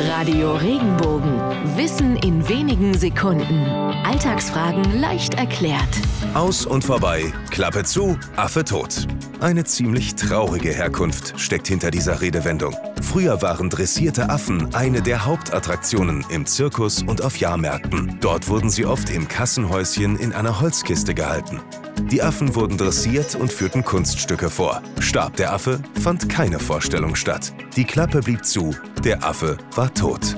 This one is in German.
Radio Regenbogen. Wissen in wenigen Sekunden. Alltagsfragen leicht erklärt. Aus und vorbei, Klappe zu, Affe tot. Eine ziemlich traurige Herkunft steckt hinter dieser Redewendung. Früher waren dressierte Affen eine der Hauptattraktionen im Zirkus und auf Jahrmärkten. Dort wurden sie oft im Kassenhäuschen in einer Holzkiste gehalten. Die Affen wurden dressiert und führten Kunststücke vor. Starb der Affe, fand keine Vorstellung statt. Die Klappe blieb zu, der Affe war tot.